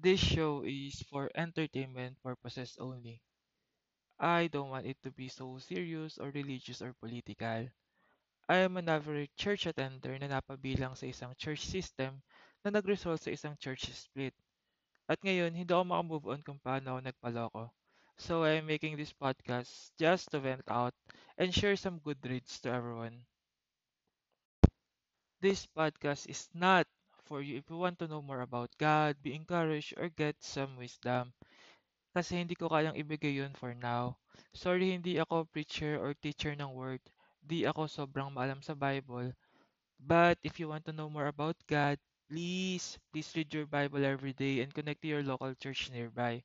This show is for entertainment purposes only. I don't want it to be so serious or religious or political. I am an average church attender na napabilang sa isang church system na nag-result sa isang church split. At ngayon, hindi ako makamove on kung paano ako nagpaloko. So I am making this podcast just to vent out and share some good reads to everyone. This podcast is not for you if you want to know more about God, be encouraged, or get some wisdom. Kasi hindi ko kayang ibigay yun for now. Sorry, hindi ako preacher or teacher ng word. Di ako sobrang maalam sa Bible. But if you want to know more about God, please, please read your Bible every day and connect to your local church nearby.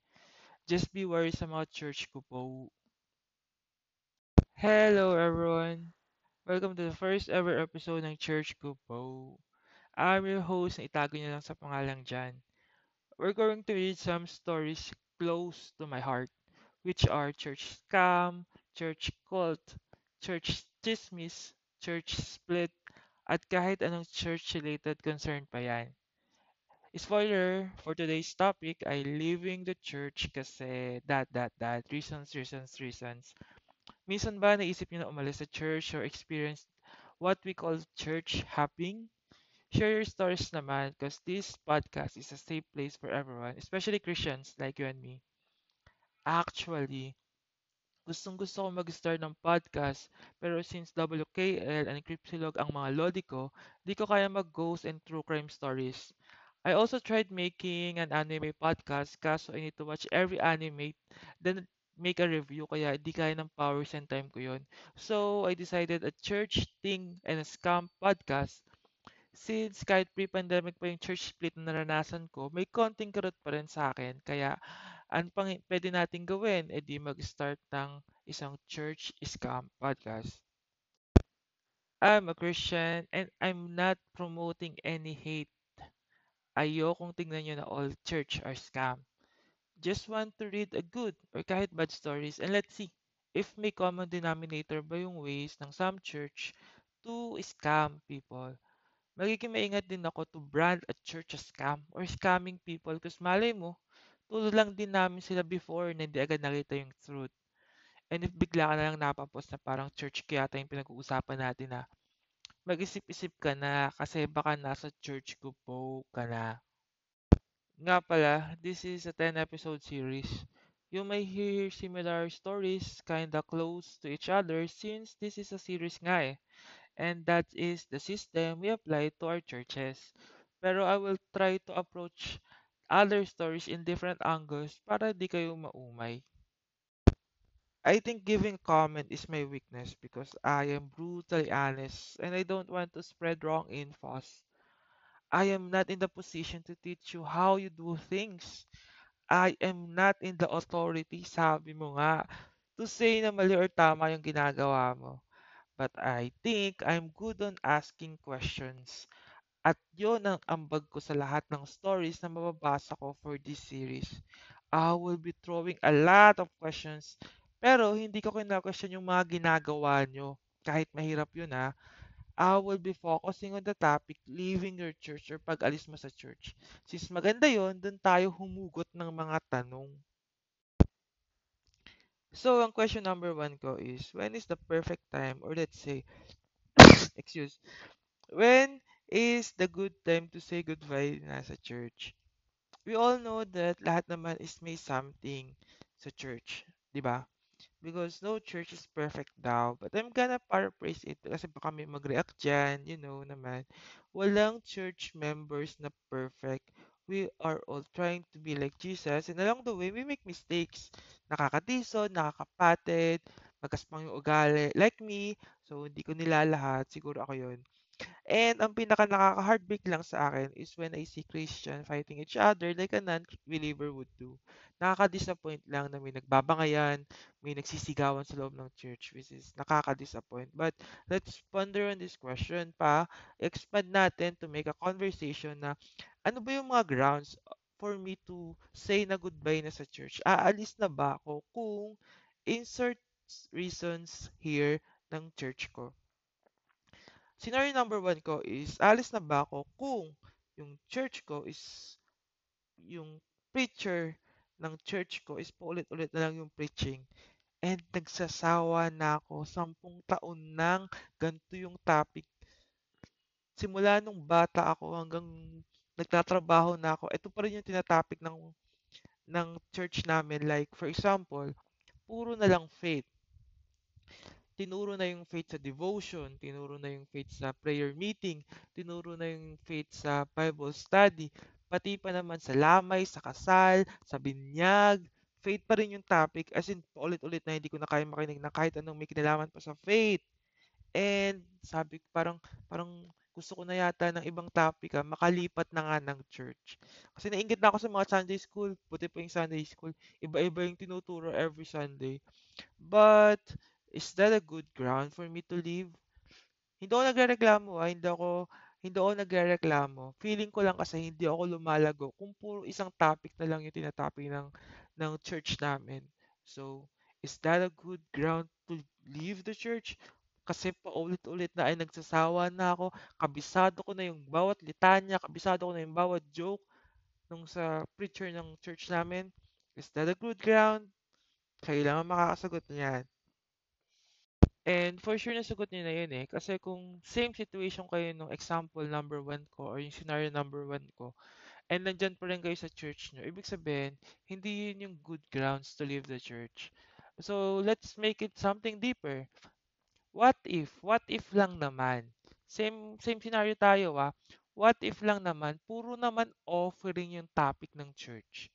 Just be wary sa mga church ko po. Hello everyone! Welcome to the first ever episode ng Church ko po. I'm your host na itago niyo lang sa pangalang Jan. We're going to read some stories close to my heart, which are church scam, church cult, church chismis, church split, at kahit anong church-related concern pa yan. Spoiler, for today's topic ay leaving the church kasi that, that, that, reasons, reasons, reasons. Minsan ba naisip niyo na umalis sa church or experience what we call church hopping? Share your stories naman because this podcast is a safe place for everyone, especially Christians like you and me. Actually, gustong gusto ko mag-start ng podcast pero since WKL and Cripsilog ang mga lodi ko, di ko kaya mag-ghost and true crime stories. I also tried making an anime podcast kaso I need to watch every anime then make a review kaya di kaya ng powers and time ko yon. So, I decided a church thing and a scam podcast. Since kahit pre-pandemic pa yung church split na naranasan ko, may konting karot pa rin sa akin. Kaya, ano pang pwede natin gawin? E di mag-start ng isang church scam podcast. I'm a Christian and I'm not promoting any hate. Ayokong tingnan nyo na all church are scam. Just want to read a good or kahit bad stories and let's see if may common denominator ba yung ways ng some church to scam people. Magiging maingat din ako to brand a church as scam or scamming people kasi malay mo, tulad lang din namin sila before na hindi agad nakita yung truth. And if bigla ka na lang napapos na parang church kaya yung pinag-uusapan natin na mag-isip-isip ka na kasi baka nasa church ko po ka na. Nga pala, this is a 10 episode series. You may hear similar stories kinda close to each other since this is a series nga eh. And that is the system we apply to our churches. Pero I will try to approach other stories in different angles para di kayo maumay. I think giving comment is my weakness because I am brutally honest and I don't want to spread wrong infos. I am not in the position to teach you how you do things. I am not in the authority, sabi mo nga, to say na mali or tama yung ginagawa mo. But I think I'm good on asking questions. At yun ang ambag ko sa lahat ng stories na mababasa ko for this series. I will be throwing a lot of questions, pero hindi ko kina-question yung mga ginagawa nyo. Kahit mahirap yun ha. I will be focusing on the topic leaving your church or pag-alis mo sa church. Since maganda yon, dun tayo humugot ng mga tanong. So, ang question number one ko is, when is the perfect time or let's say, excuse, when is the good time to say goodbye na sa church? We all know that lahat naman is may something sa church, di ba? Because no church is perfect daw. But I'm gonna paraphrase it kasi baka may mag-react dyan, you know naman. Walang church members na perfect. We are all trying to be like Jesus and along the way, we make mistakes. Nakakatison, nakakapatid, magkaspang yung ugali. Like me, so hindi ko nilalahat, siguro ako yun. And ang pinaka nakaka-heartbreak lang sa akin is when I see Christian fighting each other like a non-believer would do. Nakaka-disappoint lang na may nagbabangayan, may nagsisigawan sa loob ng church which is nakaka-disappoint. But let's ponder on this question pa, expand natin to make a conversation na ano ba yung mga grounds for me to say na goodbye na sa church? Aalis na ba ako kung insert reasons here ng church ko? Scenario number one ko is, alis na ba ako kung yung church ko is yung preacher ng church ko is paulit-ulit na lang yung preaching. And nagsasawa na ako, sampung taon nang ganito yung topic. Simula nung bata ako hanggang nagtatrabaho na ako, ito pa rin yung tinatopic ng ng church namin. Like, for example, puro na lang faith. Tinuro na yung faith sa devotion, tinuro na yung faith sa prayer meeting, tinuro na yung faith sa Bible study, pati pa naman sa lamay, sa kasal, sa binyag, faith pa rin yung topic. As in, ulit-ulit na hindi ko na kaya makinig na kahit anong may kinalaman pa sa faith. And sabi ko, parang, parang gusto ko na yata ng ibang topic ah, makalipat na nga ng church. Kasi nainggit na ako sa mga Sunday school, puti pa yung Sunday school, iba-iba yung tinuturo every Sunday. But, is that a good ground for me to leave? Hindi ako nagrereklamo ah, hindi ako hindi ako nagrereklamo. Feeling ko lang kasi hindi ako lumalago kung puro isang topic na lang yung tinatopic ng ng church namin. So, is that a good ground to leave the church? Kasi paulit-ulit na ay nagsasawa na ako. Kabisado ko na yung bawat litanya, kabisado ko na yung bawat joke nung sa preacher ng church namin. Is that a good ground? Kailangan makakasagot niyan. And for sure nasagot niyo na yun eh. Kasi kung same situation kayo nung example number one ko or yung scenario number one ko, and nandyan pa rin kayo sa church nyo, ibig sabihin, hindi yun yung good grounds to leave the church. So, let's make it something deeper. What if? What if lang naman? Same, same scenario tayo ah. What if lang naman, puro naman offering yung topic ng church.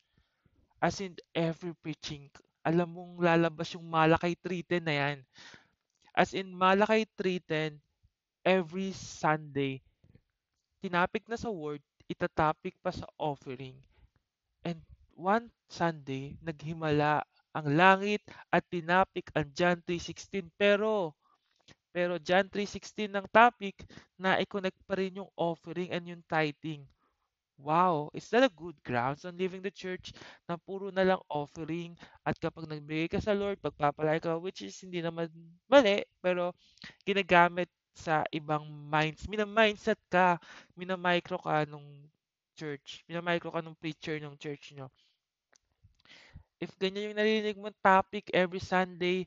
As in, every preaching, alam mong lalabas yung Malakay 310 na yan. As in, Malakay 310, every Sunday, tinapik na sa word, itatopic pa sa offering. And one Sunday, naghimala ang langit at tinapik ang John 3.16. Pero, pero John 3.16 ng topic na i-connect pa rin yung offering and yung tithing. Wow, is that a good grounds on leaving the church na puro na lang offering at kapag nagbigay ka sa Lord, pagpapalay ka, which is hindi naman mali, pero ginagamit sa ibang minds. Mina-mindset ka, mina-micro ka nung church, mina-micro ka nung preacher ng church nyo. If ganyan yung narinig mong topic every Sunday,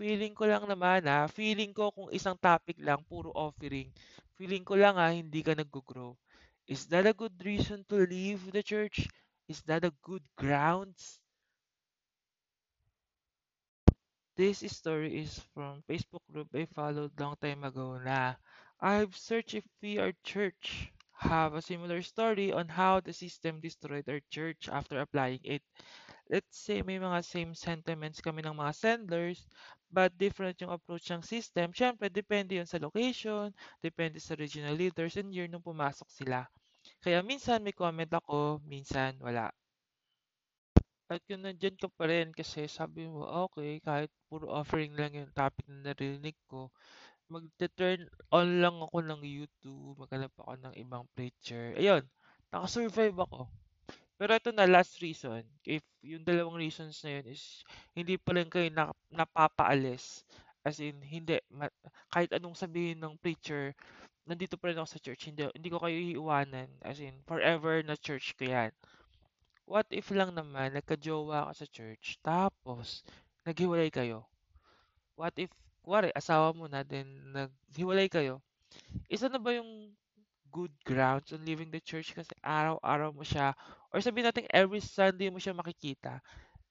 feeling ko lang naman ha, feeling ko kung isang topic lang, puro offering, feeling ko lang ha, hindi ka nag-grow. Is that a good reason to leave the church? Is that a good grounds? This story is from Facebook group I followed long time ago na I've searched if we our church have a similar story on how the system destroyed our church after applying it. Let's say may mga same sentiments kami ng mga senders, but different yung approach ng system. Siyempre, depende yun sa location, depende sa regional leaders, and year nung pumasok sila. Kaya minsan may comment ako, minsan wala. At yun nandyan ka pa rin kasi sabi mo, okay, kahit puro offering lang yung topic na narinig ko, magte-turn on lang ako ng YouTube, maghanap ako ng ibang preacher. Ayun, nakasurvive ako. Pero ito na, last reason. If yung dalawang reasons na yun is hindi pa rin kayo na, napapaalis. As in, hindi, ma- kahit anong sabihin ng preacher, nandito pa rin ako sa church. Hindi, hindi ko kayo iiwanan. As in, forever na church ko yan. What if lang naman, nagka-jowa ka sa church, tapos, naghiwalay kayo? What if, kuwari, asawa mo na, then, naghiwalay kayo? Isa na ba yung good grounds on leaving the church kasi araw-araw mo siya, or sabihin natin every Sunday mo siya makikita,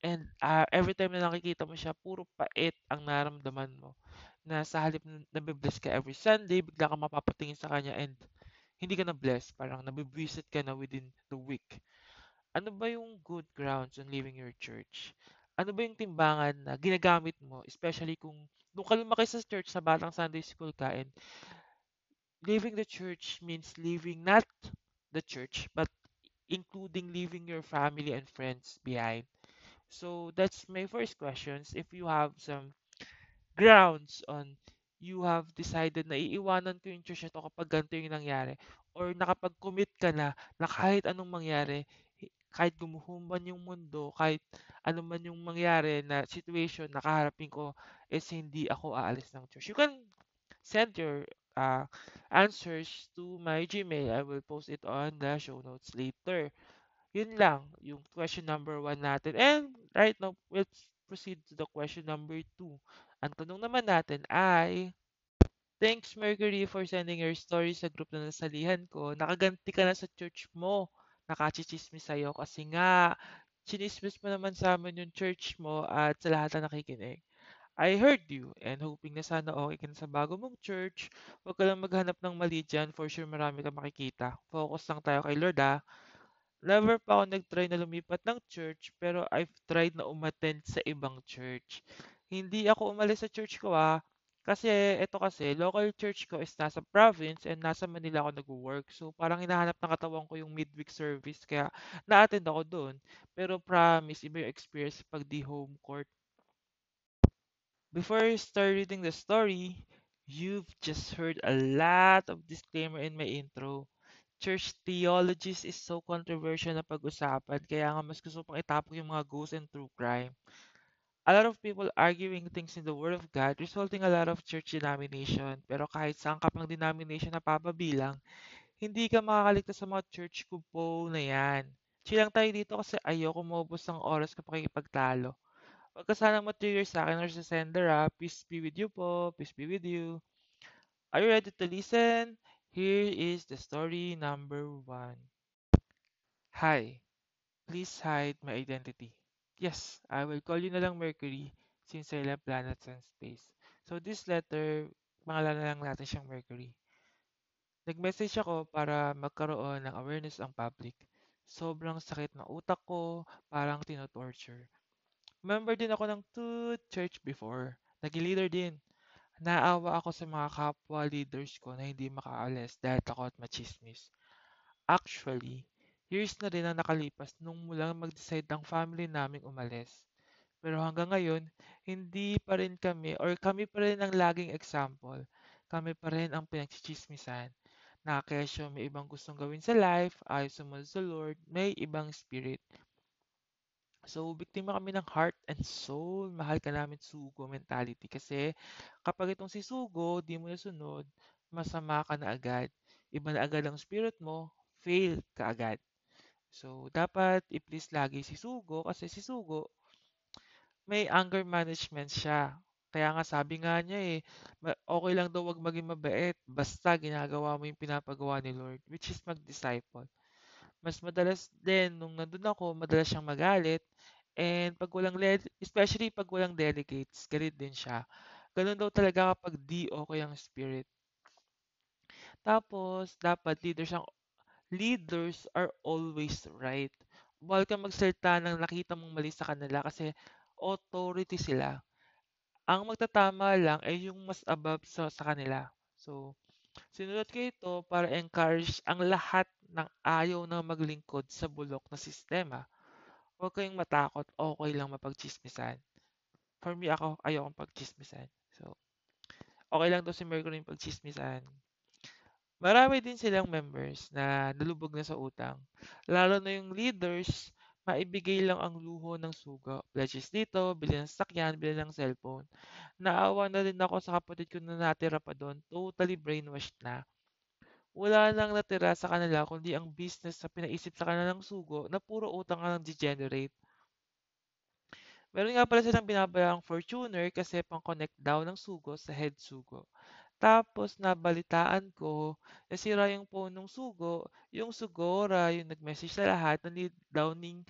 and uh, every time na nakikita mo siya, puro pait ang naramdaman mo. Na sa halip na nabibless ka every Sunday, bigla ka mapapatingin sa kanya and hindi ka na blessed. Parang nabibwisit ka na within the week. Ano ba yung good grounds on leaving your church? Ano ba yung timbangan na ginagamit mo, especially kung nung ka lumaki sa church sa batang Sunday school ka and leaving the church means leaving not the church but including leaving your family and friends behind. So that's my first questions. If you have some grounds on you have decided na iiwanan ko yung church na kapag ganito yung nangyari or nakapag-commit ka na na kahit anong mangyari, kahit gumuhumban yung mundo, kahit ano man yung mangyari na situation na kaharapin ko is hindi ako aalis ng church. You can send your uh, answers to my Gmail. I will post it on the show notes later. Yun lang, yung question number one natin. And right now, let's proceed to the question number two. Ang tanong naman natin ay, Thanks Mercury for sending your story sa group na nasalihan ko. Nakaganti ka na sa church mo. Nakachichismis sa'yo kasi nga, chinismis mo naman sa amin yung church mo at sa lahat na nakikinig. I heard you and hoping na sana okay ka na sa bago mong church. Huwag ka lang maghanap ng mali dyan. For sure marami ka makikita. Focus lang tayo kay Lord ah. Never pa ako nag-try na lumipat ng church, pero I've tried na umattend sa ibang church. Hindi ako umalis sa church ko ah, kasi ito kasi, local church ko is nasa province and nasa Manila ako nag-work. So parang hinahanap ng katawan ko yung midweek service, kaya na-attend ako doon. Pero promise, iba yung experience pag di home court. Before I start reading the story, you've just heard a lot of disclaimer in my intro. Church theologies is so controversial na pag-usapan, kaya nga mas gusto pang itapok yung mga ghost and true crime. A lot of people arguing things in the Word of God, resulting a lot of church denomination. Pero kahit saan ka pang denomination na papabilang, hindi ka makakaligtas sa mga church kupo na yan. Chill lang tayo dito kasi ayoko maubos ng oras kapag ikipagtalo. Huwag ka sanang matrigger sa akin or sa sender ha. Peace be with you po. Peace be with you. Are you ready to listen? Here is the story number one. Hi, please hide my identity. Yes, I will call you na lang Mercury since I love planets and space. So this letter, pangalan na lang natin siyang Mercury. Nag-message ako para magkaroon ng awareness ang public. Sobrang sakit ng utak ko, parang tinotorture. Member din ako ng two church before. Nag-leader din. Naawa ako sa mga kapwa leaders ko na hindi makaalis dahil takot machismis. Actually, years na rin ang nakalipas nung mula mag-decide ang family naming umalis. Pero hanggang ngayon, hindi pa rin kami or kami pa rin ang laging example. Kami pa rin ang pinagchichismisan. Na kesyo may ibang gustong gawin sa life, ayaw sumunod sa Lord, may ibang spirit. So, biktima kami ng heart and soul. Mahal ka namin sugo mentality. Kasi kapag itong si sugo, di mo nasunod, masama ka na agad. Iba na agad ang spirit mo, fail ka agad. So, dapat i-please lagi si sugo kasi si sugo, may anger management siya. Kaya nga sabi nga niya eh, okay lang daw wag maging mabait basta ginagawa mo yung pinapagawa ni Lord, which is mag-disciple. Mas madalas din, nung nandun ako, madalas siyang magalit. And pag walang, led, especially pag walang delegates, galit din siya. Ganun daw talaga kapag di okay ang spirit. Tapos, dapat leaders ang leaders are always right. Bawal kang magsalita ng nakita mong mali sa kanila kasi authority sila. Ang magtatama lang ay yung mas above sa, sa kanila. So, sinulat ko ito para encourage ang lahat ng ayaw na maglingkod sa bulok na sistema. Huwag kayong matakot, okay lang mapagchismisan. For me, ako, ayaw kong pagchismisan. So, okay lang daw si Mercury yung pagchismisan. Marami din silang members na nalubog na sa utang. Lalo na yung leaders, maibigay lang ang luho ng suga. Pledges dito, bili ng sakyan, bili ng cellphone. Naawa na rin ako sa kapatid ko na natira pa doon. Totally brainwashed na. Wala nang natira sa kanila kundi ang business na pinaisip sa kanila ng sugo na puro utang ang degenerate. Meron nga pala silang binabayang Fortuner kasi pang-connect daw ng sugo sa head sugo. Tapos nabalitaan ko, nasira yung phone ng sugo, yung sugora, yung nag-message sa lahat, na need daw ni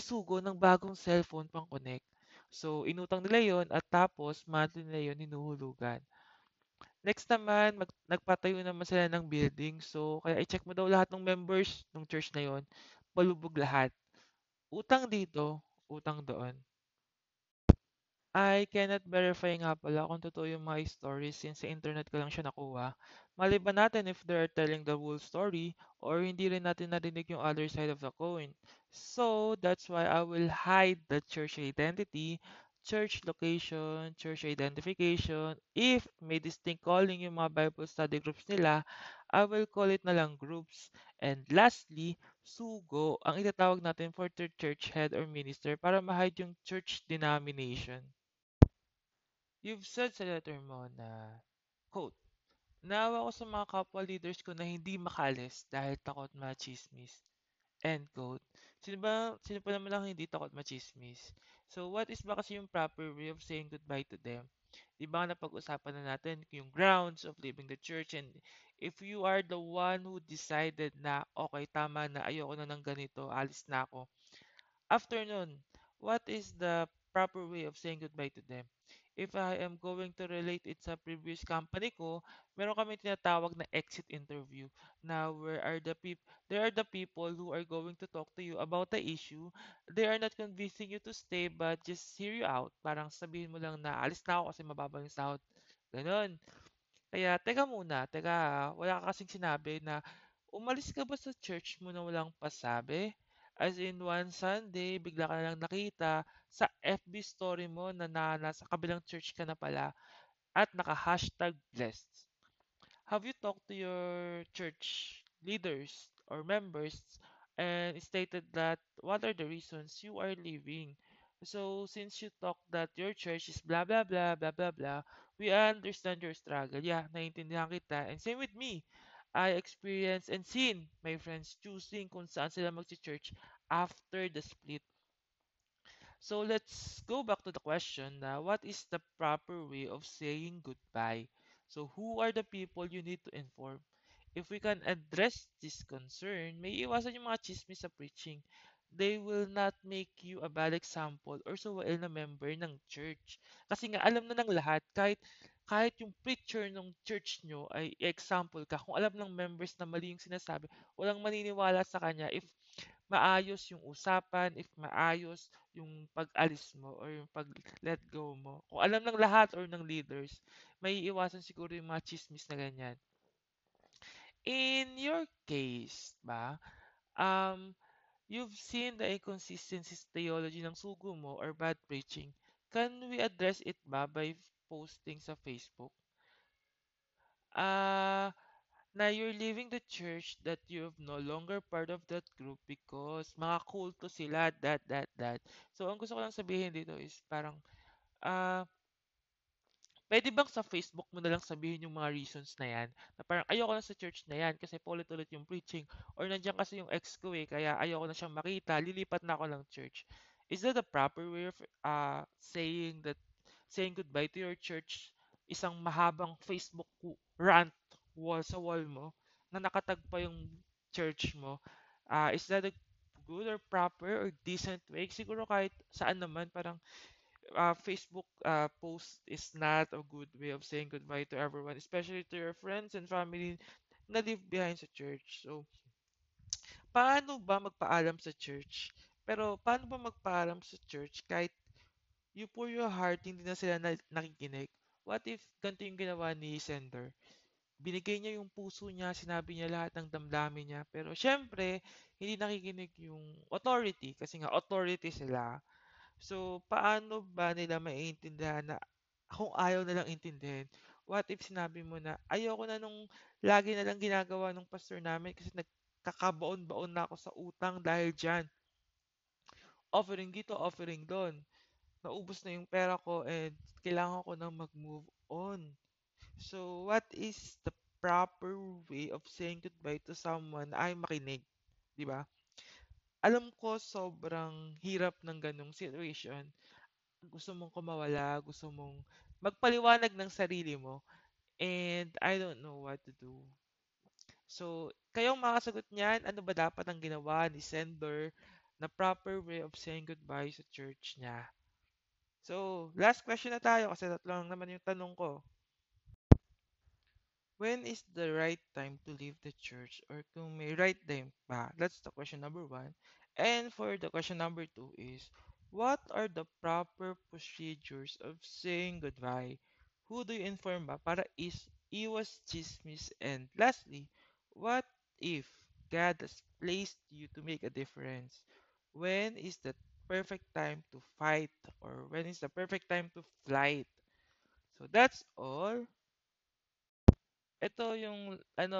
sugo ng bagong cellphone pang connect. So, inutang nila yon at tapos monthly nila yon hinuhulugan. Next naman, mag, nagpatayo naman sila ng building. So, kaya i-check mo daw lahat ng members ng church na yon, palubog lahat. Utang dito, utang doon. I cannot verify nga pala kung totoo yung mga stories since sa internet ko lang siya nakuha. Maliban natin if they're telling the whole story or hindi rin natin narinig yung other side of the coin. So, that's why I will hide the church identity, church location, church identification. If may distinct calling yung mga Bible study groups nila, I will call it na lang groups. And lastly, sugo ang itatawag natin for the church head or minister para ma-hide yung church denomination. You've said sa letter mo na, quote, Naawa ko sa mga kapwa leaders ko na hindi makalis dahil takot machismis. End quote. Sino ba, sino pa naman lang hindi takot machismis? So, what is ba kasi yung proper way of saying goodbye to them? Di ba napag-usapan na natin yung grounds of leaving the church and if you are the one who decided na okay, tama na, ayoko na ng ganito, alis na ako. After nun, what is the proper way of saying goodbye to them? If I am going to relate it sa previous company ko, meron kami tinatawag na exit interview. Now, where are the people? There are the people who are going to talk to you about the issue. They are not convincing you to stay, but just hear you out. Parang sabihin mo lang na alis na ako kasi mababa yung sahod. Ganon. Kaya, teka muna, teka, wala ka kasing sinabi na umalis ka ba sa church mo na walang pasabi? As in, one Sunday, bigla ka lang nakita sa FB story mo na, na nasa kabilang church ka na pala at naka-hashtag blessed. Have you talked to your church leaders or members and stated that what are the reasons you are leaving? So, since you talk that your church is blah blah blah blah blah blah, we understand your struggle. Yeah, naiintindihan kita. And same with me. I experienced and seen my friends choosing kung saan sila mag-church after the split. So let's go back to the question na what is the proper way of saying goodbye? So who are the people you need to inform? If we can address this concern, may iwasan yung mga chismis sa preaching. They will not make you a bad example or suwail na member ng church. Kasi nga alam na ng lahat, kahit kahit yung preacher ng church nyo ay example ka, kung alam ng members na mali yung sinasabi, walang maniniwala sa kanya if maayos yung usapan, if maayos yung pag-alis mo or yung pag-let go mo. Kung alam ng lahat or ng leaders, may iwasan siguro yung mga chismis na ganyan. In your case ba, um, you've seen the inconsistencies theology ng sugo mo or bad preaching. Can we address it ba by posting sa Facebook? Ah, na you're leaving the church that you're no longer part of that group because mga kulto sila, that, that, that. So, ang gusto ko lang sabihin dito is parang, ah, pwede bang sa Facebook mo na lang sabihin yung mga reasons na yan? Na parang ayoko na sa church na yan kasi paulit-ulit yung preaching. Or nandiyan kasi yung ex ko eh, kaya ayoko na siyang makita, lilipat na ako ng church. Is that the proper way of uh, saying that, saying goodbye to your church? Isang mahabang Facebook rant wall sa wall mo na nakatag pa yung church mo. Ah, is that a good or proper or decent way? Siguro kahit saan naman, parang uh, Facebook uh, post is not a good way of saying goodbye to everyone, especially to your friends and family na leave behind sa church. So, paano ba magpaalam sa church? Pero paano ba magpaalam sa church kahit you pour your heart, hindi na sila na- nakikinig? What if ganito yung ginawa ni sender? Binigay niya yung puso niya, sinabi niya lahat ng damdamin niya. Pero syempre, hindi nakikinig yung authority kasi nga authority sila. So, paano ba nila maiintindihan na kung ayaw nilang intindihin? What if sinabi mo na, ayoko na nung lagi na lang ginagawa ng pastor namin kasi nagkakabaon-baon na ako sa utang dahil dyan. Offering dito, offering doon. Naubos na yung pera ko and kailangan ko nang mag-move on. So, what is the proper way of saying goodbye to someone ay makinig? 'Di ba? Alam ko sobrang hirap ng ganong situation. Gusto mong kumawala, gusto mong magpaliwanag ng sarili mo, and I don't know what to do. So, kayong makasagot niyan, ano ba dapat ang ginawa ni sender na proper way of saying goodbye sa church niya? So, last question na tayo kasi tatlo lang naman yung tanong ko. When is the right time to leave the church or kung may right time pa? That's the question number one. And for the question number two is, what are the proper procedures of saying goodbye? Who do you inform ba para is iwas chismis? And lastly, what if God has placed you to make a difference? When is the perfect time to fight or when is the perfect time to flight? So that's all. Ito yung ano,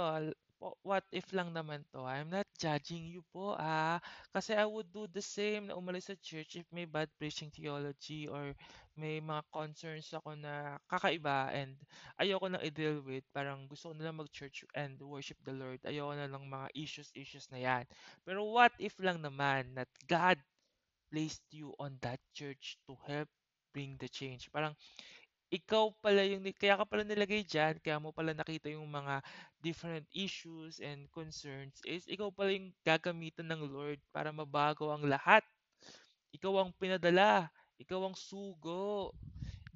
what if lang naman 'to, I'm not judging you po, ah. Kasi I would do the same na umalis sa church if may bad preaching theology or may mga concerns ako na kakaiba and ayoko nang i-deal with. Parang gusto ko na lang mag-church and worship the Lord. Ayoko na lang mga issues-issues na yan. Pero what if lang naman that God placed you on that church to help bring the change? Parang ikaw pala yung kaya ka pala nilagay diyan, kaya mo pala nakita yung mga different issues and concerns is ikaw pala yung gagamitan ng Lord para mabago ang lahat. Ikaw ang pinadala, ikaw ang sugo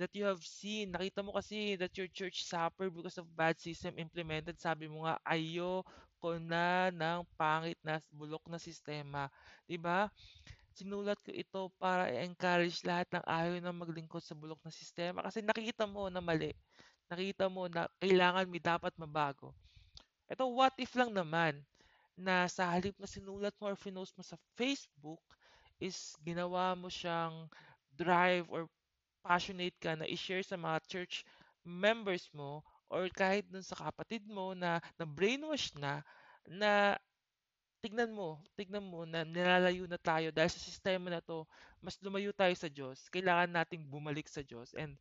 that you have seen. Nakita mo kasi that your church suffered because of bad system implemented. Sabi mo nga, ayoko na ng pangit na bulok na sistema. 'Di ba? Sinulat ko ito para i-encourage lahat ng ayaw na maglingkod sa bulok na sistema kasi nakita mo na mali. Nakita mo na kailangan may dapat mabago. Ito, what if lang naman na sa halip na sinulat mo or finost mo sa Facebook is ginawa mo siyang drive or passionate ka na i-share sa mga church members mo or kahit dun sa kapatid mo na na brainwash na na tignan mo, tignan mo na nilalayo na tayo dahil sa sistema na to, mas lumayo tayo sa Diyos. Kailangan nating bumalik sa Diyos and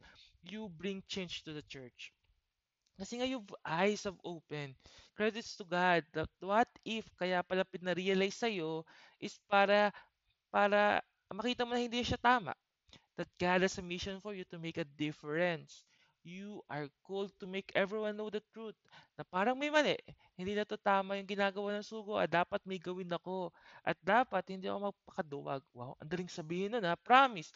you bring change to the church. Kasi nga yung eyes have opened. Credits to God that what if kaya pala pinarealize sa'yo is para para makita mo na hindi siya tama. That God has a mission for you to make a difference. You are called to make everyone know the truth. Na parang may mali. Hindi na to tama yung ginagawa ng sugo. Ah, dapat may gawin ako. At dapat hindi ako magpakaduwag. Wow, ang daling sabihin nun ha. Promise.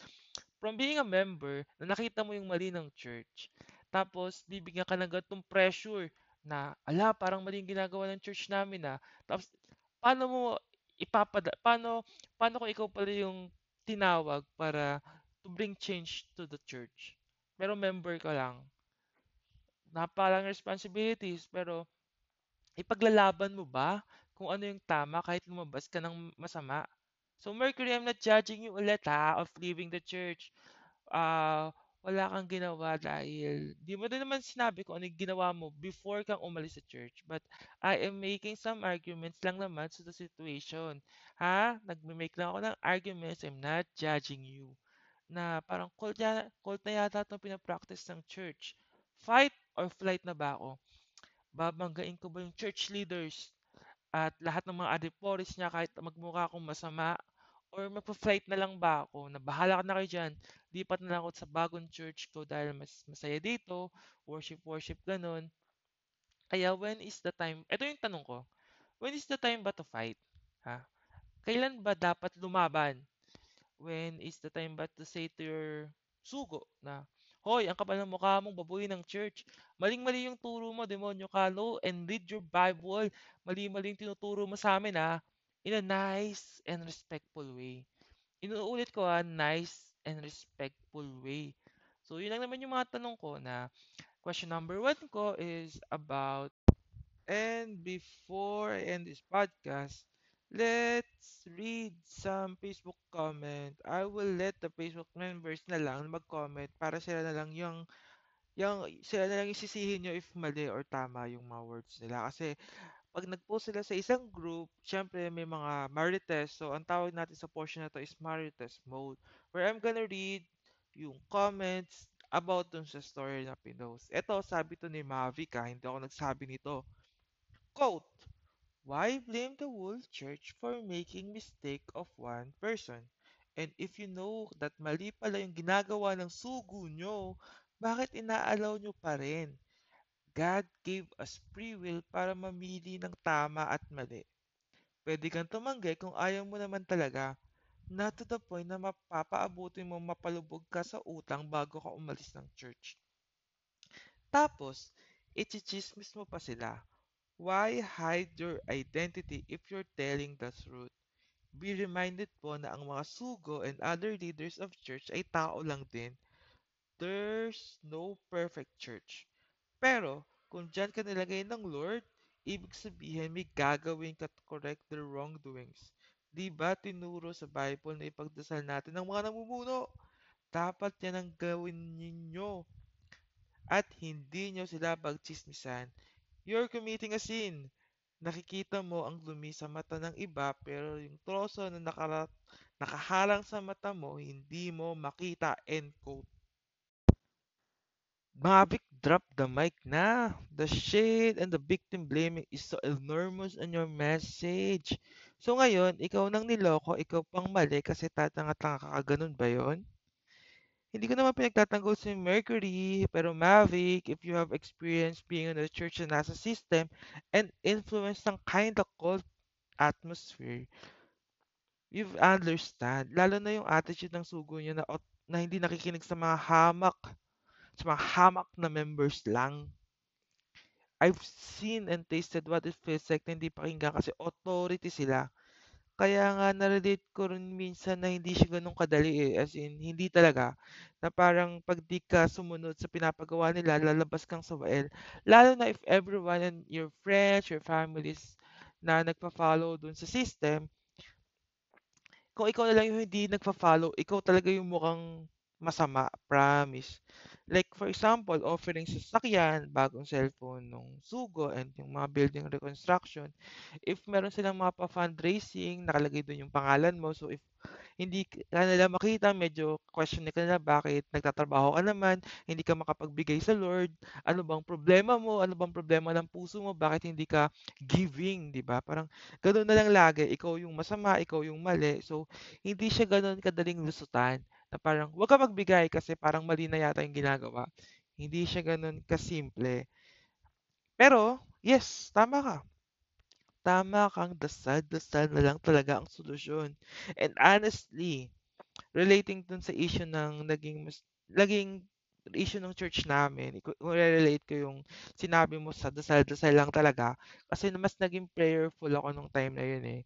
From being a member, na nakita mo yung mali ng church. Tapos, bibigyan ka ng ganitong pressure na, ala, parang mali yung ginagawa ng church namin ha. Tapos, paano mo ipapada, paano, paano kung ikaw pala yung tinawag para to bring change to the church? Pero member ka lang. Napakalang responsibilities, pero ipaglalaban mo ba kung ano yung tama kahit lumabas ka ng masama? So Mercury, I'm not judging you ulit ha of leaving the church. Ah, wala kang ginawa dahil di mo din naman sinabi kung ano yung ginawa mo before kang umalis sa church. But I am making some arguments lang naman sa the situation. Ha? Nagme-make lang ako ng arguments. I'm not judging you. Na parang cult, ya, cult na yata itong pinapractice ng church. Fight or flight na ba ako? Babanggain ko ba yung church leaders at lahat ng mga adiporis niya kahit magmukha akong masama? Or magpa-flight na lang ba ako na bahala ka na kayo dyan, lipat na lang ako sa bagong church ko dahil mas masaya dito, worship, worship, ganun. Kaya when is the time, ito yung tanong ko, when is the time ba to fight? Ha? Kailan ba dapat lumaban? When is the time ba to say to your sugo na, Hoy, ang kapal ng mukha mong baboy ng church. Maling-mali yung turo mo, demonyo ka, no? And read your Bible. Mali-mali tinuturo mo sa amin, ha? In a nice and respectful way. Inuulit ko, ha? Nice and respectful way. So, yun lang naman yung mga tanong ko na question number one ko is about and before I end this podcast, let's read some Facebook comment. I will let the Facebook members na lang mag-comment para sila na lang yung yung sila na lang yung sisihin nyo if mali or tama yung mga words nila. Kasi pag nag-post sila sa isang group, syempre may mga marites. So, ang tawag natin sa portion na to is marites mode. Where I'm gonna read yung comments about dun sa story na pinost. Ito, sabi to ni Mavic ha, hindi ako nagsabi nito. Quote, Why blame the whole church for making mistake of one person? And if you know that mali pala yung ginagawa ng sugo nyo, bakit inaalaw nyo pa rin? God gave us free will para mamili ng tama at mali. Pwede kang tumanggi kung ayaw mo naman talaga. Not to the point na mapapaabutin mo mapalubog ka sa utang bago ka umalis ng church. Tapos, ichichismis mo pa sila. Why hide your identity if you're telling the truth? Be reminded po na ang mga sugo and other leaders of church ay tao lang din. There's no perfect church. Pero, kung dyan ka nilagay ng Lord, ibig sabihin may gagawin ka to correct their wrongdoings. Di ba tinuro sa Bible na ipagdasal natin ng mga namumuno? Dapat yan ang gawin ninyo. At hindi nyo sila pagchismisan. You're committing a sin. nakikita mo ang dumi sa mata ng iba pero yung troso na nakara nakaharang sa mata mo, hindi mo makita. End quote. Mavic, drop the mic na. The shade and the victim blaming is so enormous on your message. So ngayon, ikaw nang niloko, ikaw pang mali kasi tatanga-tanga ka, ganun ba yon? Hindi ko naman pinagtatanggol si Mercury, pero Mavic, if you have experience being in a church na nasa system and influence ng kind of cult atmosphere, you understand. Lalo na yung attitude ng sugo niya na, na hindi nakikinig sa mga hamak, sa mga hamak na members lang. I've seen and tasted what it feels like na hindi pakinggan kasi authority sila. Kaya nga na-relate ko rin minsan na hindi siya gano'n kadali eh, as in hindi talaga, na parang 'pag 'di ka sumunod sa pinapagawa nila lalabas kang sawael. Lalo na if everyone and your friends, your families na nagfa-follow dun sa system, kung ikaw na lang yung hindi nagfa-follow, ikaw talaga yung mukhang masama, promise. Like for example, offering sasakyan, bagong cellphone nung sugo and yung mga building reconstruction. If meron silang mga pa-fundraising, nakalagay dun yung pangalan mo. So if hindi ka nila makita, medyo question ka nila bakit nagtatrabaho ka naman, hindi ka makapagbigay sa Lord, ano bang problema mo, ano bang problema ng puso mo, bakit hindi ka giving, di ba? Parang gano'n na lang lagi, ikaw yung masama, ikaw yung mali. So, hindi siya gano'n kadaling lusutan na parang huwag ka magbigay kasi parang mali na yata yung ginagawa. Hindi siya gano'n kasimple. Pero, yes, tama ka. Tama kang dasal-dasal na lang talaga ang solusyon. And honestly, relating dun sa issue ng naging mas naging issue ng church namin, iku relate ko yung sinabi mo sa dasal-dasal lang talaga, kasi mas naging prayerful ako nung time na yun, eh.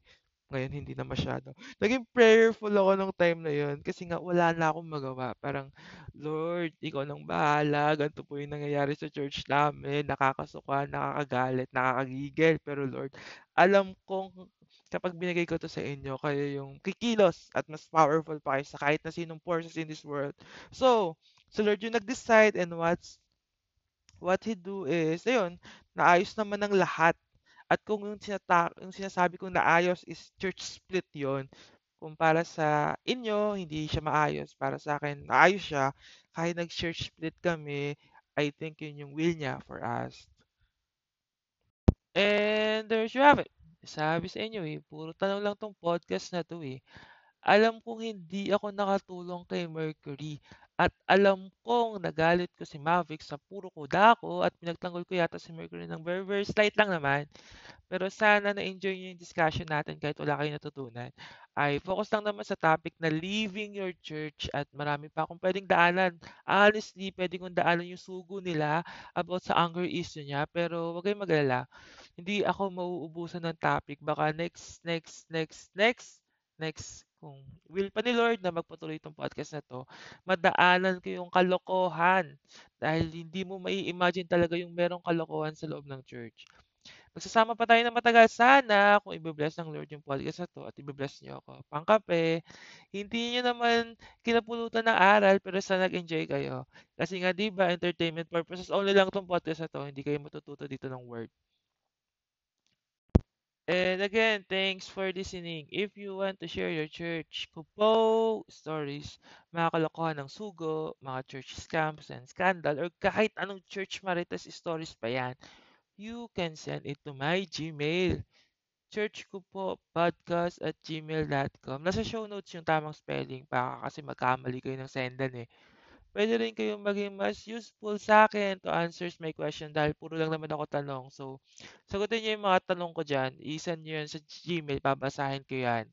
Ngayon hindi na masyado. Naging prayerful ako nung time na yun kasi nga wala na akong magawa. Parang, Lord, ikaw nang bahala. Ganito po yung nangyayari sa church namin. Nakakasuka, nakakagalit, nakakagigil. Pero Lord, alam kong kapag binigay ko to sa inyo, kayo yung kikilos at mas powerful pa kayo sa kahit na sinong forces in this world. So, so Lord yung nag-decide and what's what he do is, ayun, naayos naman ng lahat. At kung yung, sinata yung sinasabi kong naayos is church split yon kung para sa inyo, hindi siya maayos. Para sa akin, naayos siya. Kahit nag-church split kami, I think yun yung will niya for us. And there you have it. Sabi sa inyo eh, puro tanong lang tong podcast na to eh. Alam kong hindi ako nakatulong kay Mercury at alam kong nagalit ko si Mavic sa puro ko dako at pinagtanggol ko yata si Mercury ng very very slight lang naman. Pero sana na-enjoy niyo yung discussion natin kahit wala kayong natutunan. Ay focus lang naman sa topic na leaving your church at marami pa akong pwedeng daanan. Honestly, pwede kong daanan yung sugo nila about sa anger issue niya pero wag kayong magalala. Hindi ako mauubusan ng topic. Baka next, next, next, next, next kung will pa ni Lord na magpatuloy itong podcast na to, madaanan ko yung kalokohan dahil hindi mo mai-imagine talaga yung merong kalokohan sa loob ng church. Magsasama pa tayo ng matagal sana kung i-bless ng Lord yung podcast na to at i-bless niyo ako. Pangkape, hindi niyo naman kinapulutan ng aral pero sana nag-enjoy kayo. Kasi nga 'di ba, entertainment purposes only lang tong podcast na to, hindi kayo matututo dito ng word. And again, thanks for listening. If you want to share your church kupo stories, mga kalokohan ng sugo, mga church scams and scandal, or kahit anong church maritas stories pa yan, you can send it to my Gmail. Church ko at gmail.com. Nasa show notes yung tamang spelling baka kasi magkamali kayo ng sendan eh. Pwede rin kayong maging mas useful sa akin to answers my question dahil puro lang naman ako tanong. So, sagutin niyo yung mga tanong ko dyan. I-send niyo yan sa Gmail. Babasahin ko yan.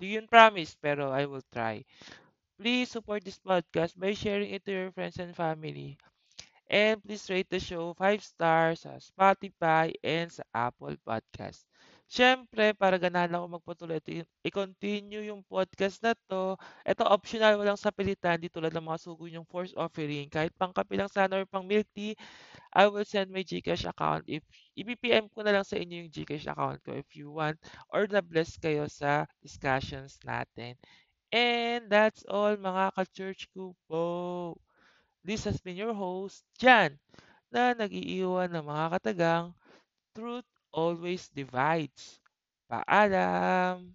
Di yun promise, pero I will try. Please support this podcast by sharing it to your friends and family. And please rate the show 5 stars sa Spotify and sa Apple Podcast. Siyempre, para ganahan ako magpatuloy i-continue yung podcast na to, ito optional, walang sapilitan, di tulad ng mga sugo yung force offering. Kahit pang kape lang sana or pang milk tea, I will send my Gcash account. If i-PPM ko na lang sa inyo yung Gcash account ko if you want or na-bless kayo sa discussions natin. And that's all mga ka-church ko po. This has been your host, Jan, na nag-iiwan ng mga katagang truth always divides. Paalam!